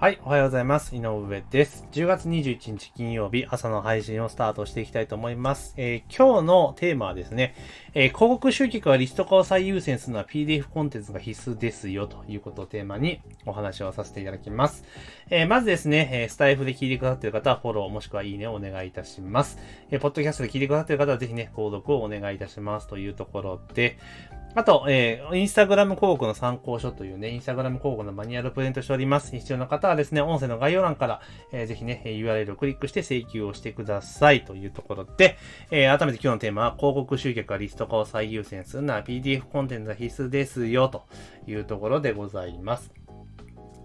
はい、おはようございます。井上です。10月21日金曜日朝の配信をスタートしていきたいと思います。えー、今日のテーマはですね、えー、広告集客はリスト化を最優先するのは PDF コンテンツが必須ですよということをテーマにお話をさせていただきます。えー、まずですね、えスタイフで聞いてくださっている方はフォローもしくはいいねをお願いいたします。えーポッドキャストで聞いてくださっている方はぜひね、購読をお願いいたしますというところで、あと、えー、インスタグラム広告の参考書というね、インスタグラム広告のマニュアルプレゼントしております。必要な方はですね、音声の概要欄から、えー、ぜひね、URL をクリックして請求をしてくださいというところで、えー、改めて今日のテーマは、広告集客はリスト化を最優先するのは PDF コンテンツは必須ですよというところでございます。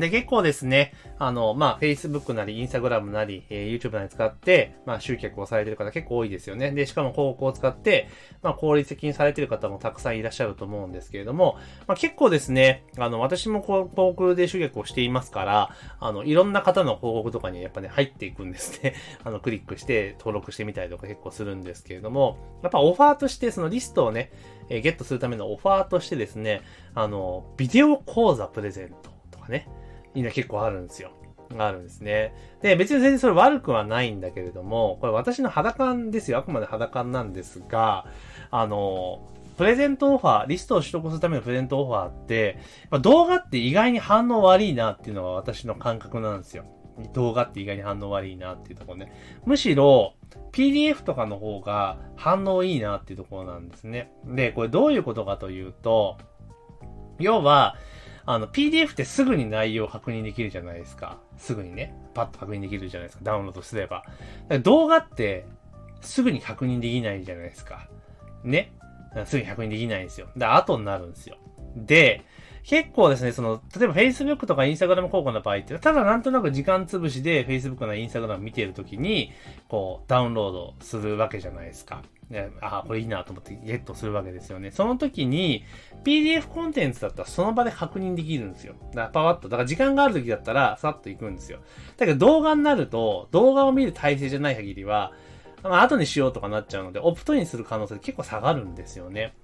で、結構ですね、あの、まあ、Facebook なり、Instagram なり、えー、YouTube なり使って、まあ、集客をされてる方結構多いですよね。で、しかも広告を使って、まあ、効率的にされてる方もたくさんいらっしゃると思うんですけれども、まあ、結構ですね、あの、私も広告で集客をしていますから、あの、いろんな方の広告とかにやっぱね、入っていくんですね。あの、クリックして登録してみたりとか結構するんですけれども、やっぱオファーとしてそのリストをね、えー、ゲットするためのオファーとしてですね、あの、ビデオ講座プレゼントとかね、いいの結構あるんですよ。あるんですね。で、別に全然それ悪くはないんだけれども、これ私の肌感ですよ。あくまで肌感なんですが、あの、プレゼントオファー、リストを取得するためのプレゼントオファーって、ま、動画って意外に反応悪いなっていうのが私の感覚なんですよ。動画って意外に反応悪いなっていうところね。むしろ、PDF とかの方が反応いいなっていうところなんですね。で、これどういうことかというと、要は、あの、PDF ってすぐに内容を確認できるじゃないですか。すぐにね、パッと確認できるじゃないですか。ダウンロードすれば。動画って、すぐに確認できないじゃないですか。ね。すぐに確認できないんですよ。で、後になるんですよ。で、結構ですね、その、例えば Facebook とか Instagram 広告の場合って、ただなんとなく時間潰しで Facebook な Instagram 見ているときに、こう、ダウンロードするわけじゃないですか。ね、ああ、これいいなと思ってゲットするわけですよね。その時に、PDF コンテンツだったらその場で確認できるんですよ。だからパワッと。だから時間がある時だったら、さっと行くんですよ。だけど動画になると、動画を見る体制じゃない限りは、まあ、後にしようとかなっちゃうので、オプトインする可能性結構下がるんですよね。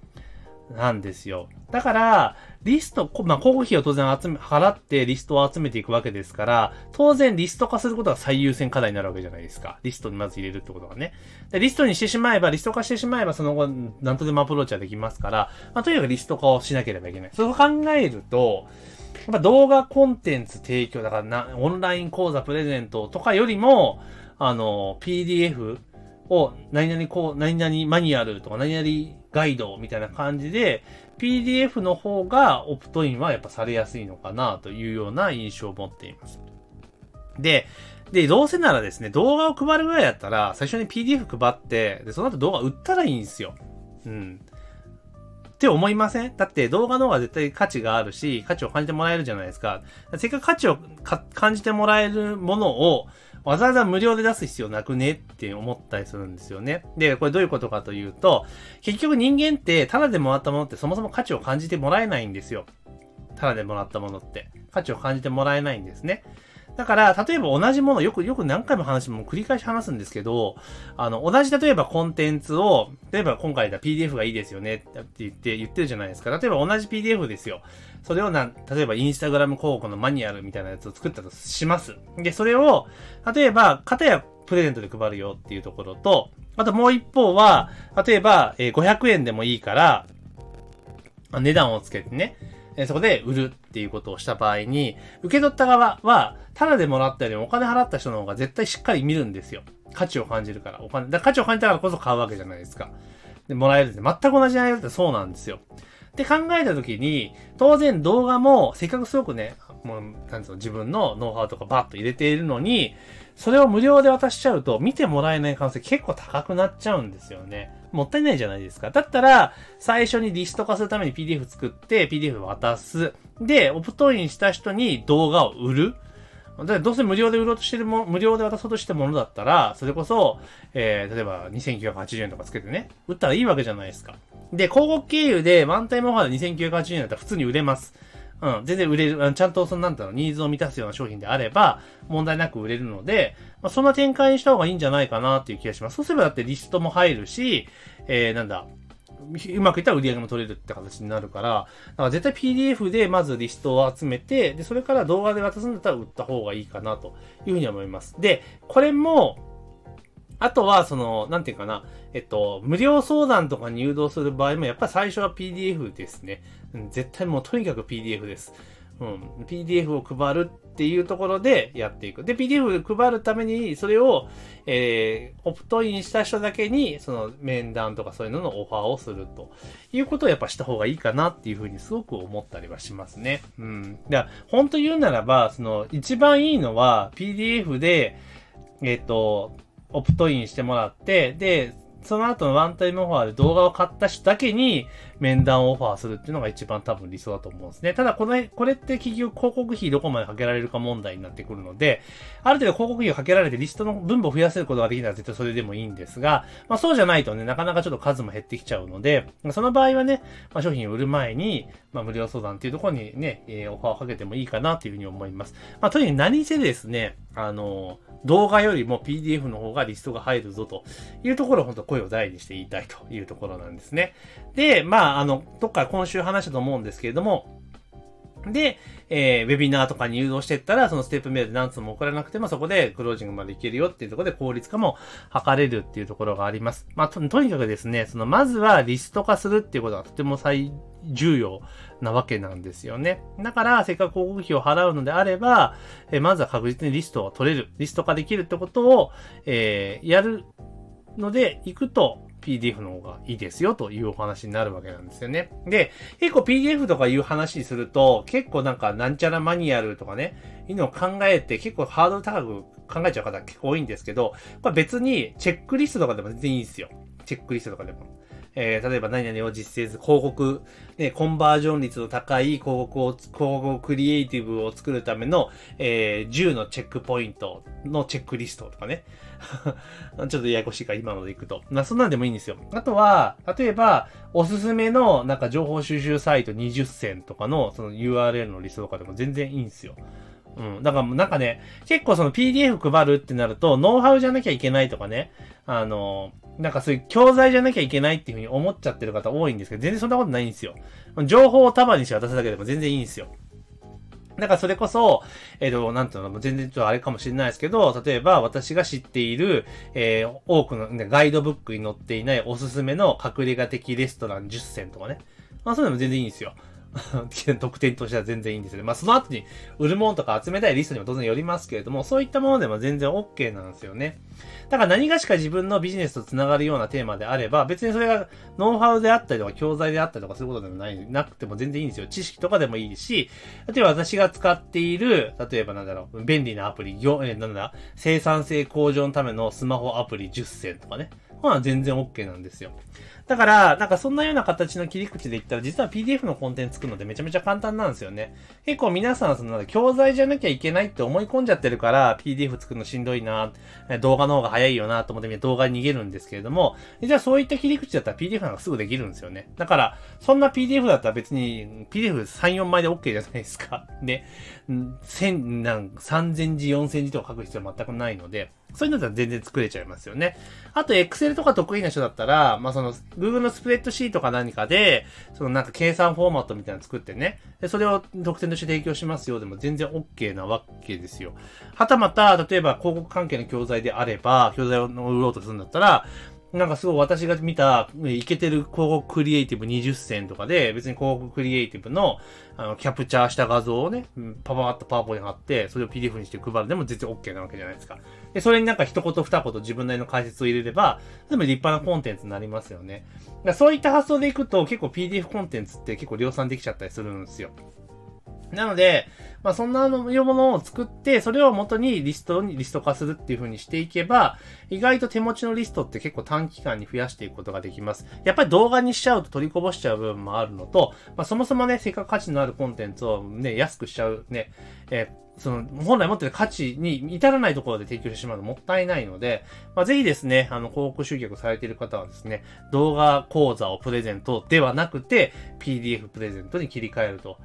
なんですよ。だから、リスト、まあ、広告費を当然集め、払ってリストを集めていくわけですから、当然リスト化することが最優先課題になるわけじゃないですか。リストにまず入れるってことがね。で、リストにしてしまえば、リスト化してしまえば、その後、何とでもアプローチはできますから、まあ、とにかくリスト化をしなければいけない。そう考えると、やっぱ動画コンテンツ提供、だからな、オンライン講座プレゼントとかよりも、あの、PDF を、何々こう、何々マニュアルとか、何々ガイドみたいな感じで、PDF の方がオプトインはやっぱされやすいのかなというような印象を持っています。で、で、どうせならですね、動画を配るぐらいだったら、最初に PDF 配って、で、その後動画売ったらいいんですよ。うん。って思いません？だって動画の方が絶対価値があるし、価値を感じてもらえるじゃないですか。せっかく価値を感じてもらえるものを、わざわざ無料で出す必要なくねって思ったりするんですよね。で、これどういうことかというと、結局人間ってタダでもらったものってそもそも価値を感じてもらえないんですよ。タダでもらったものって。価値を感じてもらえないんですね。だから、例えば同じもの、よく、よく何回も話も繰り返し話すんですけど、あの、同じ例えばコンテンツを、例えば今回だ PDF がいいですよねって言って、言ってるじゃないですか。例えば同じ PDF ですよ。それをな、例えばインスタグラム広告のマニュアルみたいなやつを作ったとします。で、それを、例えば、片やプレゼントで配るよっていうところと、あともう一方は、例えば、え、500円でもいいから、値段をつけてね、そこで売るっていうことをした場合に、受け取った側は、ただでもらったよりもお金払った人の方が絶対しっかり見るんですよ。価値を感じるから。お金、だ価値を感じたからこそ買うわけじゃないですか。で、もらえるんで、全く同じ内容ってそうなんですよ。って考えたときに、当然動画も、せっかくすごくね、もう、なんつうの、自分のノウハウとかバッと入れているのに、それを無料で渡しちゃうと、見てもらえない可能性結構高くなっちゃうんですよね。もったいないじゃないですか。だったら、最初にリスト化するために PDF 作って、PDF 渡す。で、オプトインした人に動画を売る。で、どうせ無料で売ろうとしてるも、無料で渡そうとしてるものだったら、それこそ、えー、例えば2980円とかつけてね、売ったらいいわけじゃないですか。で、広告経由でワンタイムオファーで2980円だったら普通に売れます。うん、全然売れる、ちゃんとそのなんだろう、ニーズを満たすような商品であれば、問題なく売れるので、まあ、そんな展開にした方がいいんじゃないかなっていう気がします。そうすればだってリストも入るし、えー、なんだ、うまくいったら売り上げも取れるって形になるから、だから絶対 PDF でまずリストを集めて、で、それから動画で渡すんだったら売った方がいいかなというふうに思います。で、これも、あとは、その、なんていうかな、えっと、無料相談とかに誘導する場合も、やっぱり最初は PDF ですね。絶対もうとにかく PDF です。うん、PDF を配るっていうところでやっていく。で、PDF 配るために、それを、えー、オプトインした人だけに、その面談とかそういうののオファーをするということをやっぱした方がいいかなっていうふうにすごく思ったりはしますね。うん。だから、本当言うならば、その、一番いいのは PDF で、えっ、と、オプトインしてもらって、で、その後のワンタイムオファーで動画を買った人だけに面談をオファーするっていうのが一番多分理想だと思うんですね。ただこの、これって企業広告費どこまでかけられるか問題になってくるので、ある程度広告費をかけられてリストの分母を増やせることができたら絶対それでもいいんですが、まあそうじゃないとね、なかなかちょっと数も減ってきちゃうので、その場合はね、まあ商品を売る前に、まあ無料相談っていうところにね、えー、オファーをかけてもいいかなっていうふうに思います。まあとにかく何せですね、あの動画よりも PDF の方がリストが入るぞというところを本当声を大にして言いたいというところなんですね。で、まあ、あの、どっか今週話したと思うんですけれども、で、えー、ウェビナーとかに誘導していったら、そのステップメールで何つも送らなくても、そこでクロージングまでいけるよっていうところで効率化も図れるっていうところがあります。まあ、と、とにかくですね、その、まずはリスト化するっていうことがとても最重要なわけなんですよね。だから、せっかく広告費を払うのであれば、えー、まずは確実にリストを取れる、リスト化できるってことを、えー、やるので、行くと、PDF の方がいいですよというお話になるわけなんですよね。で、結構 PDF とかいう話にすると、結構なんかなんちゃらマニュアルとかね、いうのを考えて結構ハードル高く考えちゃう方結構多いんですけど、これ別にチェックリストとかでも全然いいんですよ。チェックリストとかでも。えー、例えば何々を実践する広告、ね、コンバージョン率の高い広告を、広告クリエイティブを作るための、えー、10のチェックポイントのチェックリストとかね。ちょっとややこしいから今のでいくと。まあ、そんなんでもいいんですよ。あとは、例えば、おすすめの、なんか情報収集サイト20選とかの、その URL のリストとかでも全然いいんですよ。うん。だからなんかね、結構その PDF 配るってなると、ノウハウじゃなきゃいけないとかね、あの、なんかそういう教材じゃなきゃいけないっていうふうに思っちゃってる方多いんですけど、全然そんなことないんですよ。情報を束にして渡すだけでも全然いいんですよ。だからそれこそ、えっ、ー、と、なんていうの、全然ちょっとあれかもしれないですけど、例えば私が知っている、えー、多くの、ね、ガイドブックに載っていないおすすめの隠れ家的レストラン10選とかね。まあそういうのも全然いいんですよ。特典としては全然いいんですよね。まあその後に売るものとか集めたいリストにも当然よりますけれども、そういったものでも全然 OK なんですよね。だから何がしか自分のビジネスと繋がるようなテーマであれば、別にそれがノウハウであったりとか教材であったりとかそういうことでもない、なくても全然いいんですよ。知識とかでもいいし、例えば私が使っている、例えばなんだろう、便利なアプリ、よ、えなんだ、生産性向上のためのスマホアプリ10選とかね。まあ全然 OK なんですよ。だから、なんかそんなような形の切り口で言ったら、実は PDF のコンテンツ作るのでめちゃめちゃ簡単なんですよね。結構皆さん、その、教材じゃなきゃいけないって思い込んじゃってるから、PDF 作るのしんどいな、動画の方が早いよなと思って動画に逃げるんですけれども、じゃあそういった切り口だったら PDF なんかすぐできるんですよね。だから、そんな PDF だったら別に PDF3、4枚で OK じゃないですか。で、1000、なん、3000字、4000字とか書く必要は全くないので、そういうのだったら全然作れちゃいますよね。あと、Excel とか得意な人だったら、まあ、その、Google のスプレッドシートか何かで、そのなんか計算フォーマットみたいなの作ってね、で、それを特典として提供しますよでも全然 OK なわけですよ。はたまた、例えば広告関係の教材であれば、教材を売ろうとするんだったら、なんかすごい私が見た、いけてる広告クリエイティブ20選とかで、別に広告クリエイティブの、あの、キャプチャーした画像をね、パパッとパワポに貼って、それを PDF にして配るでも全然 OK なわけじゃないですか。で、それになんか一言二言自分なりの解説を入れれば、全部立派なコンテンツになりますよね。だそういった発想でいくと、結構 PDF コンテンツって結構量産できちゃったりするんですよ。なので、まあそんなのものを作って、それを元にリストにリスト化するっていう風にしていけば、意外と手持ちのリストって結構短期間に増やしていくことができます。やっぱり動画にしちゃうと取りこぼしちゃう部分もあるのと、まあそもそもね、せっかく価値のあるコンテンツをね、安くしちゃうね、えその、本来持ってる価値に至らないところで提供してしまうのもったいないので、まあ、ぜひですね、あの、広告集客されている方はですね、動画講座をプレゼントではなくて、PDF プレゼントに切り替えると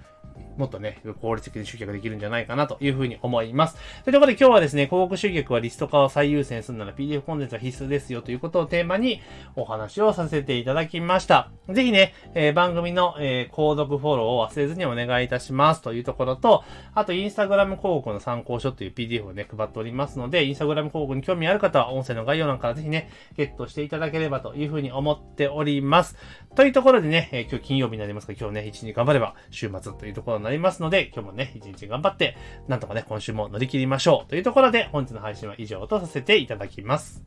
もっとね、効率的に集客できるんじゃないかなというふうに思います。というころで今日はですね、広告集客はリスト化を最優先するなら PDF コンテンツは必須ですよということをテーマにお話をさせていただきました。ぜひね、えー、番組の、えー、購読フォローを忘れずにお願いいたしますというところと、あとインスタグラム広告の参考書という PDF をね、配っておりますので、インスタグラム広告に興味ある方は音声の概要欄からぜひね、ゲットしていただければというふうに思っております。というところでね、えー、今日金曜日になりますが、今日ね、一日頑張れば週末というところになりますので、今日もね、一日頑張って、なんとかね、今週も乗り切りましょう。というところで、本日の配信は以上とさせていただきます。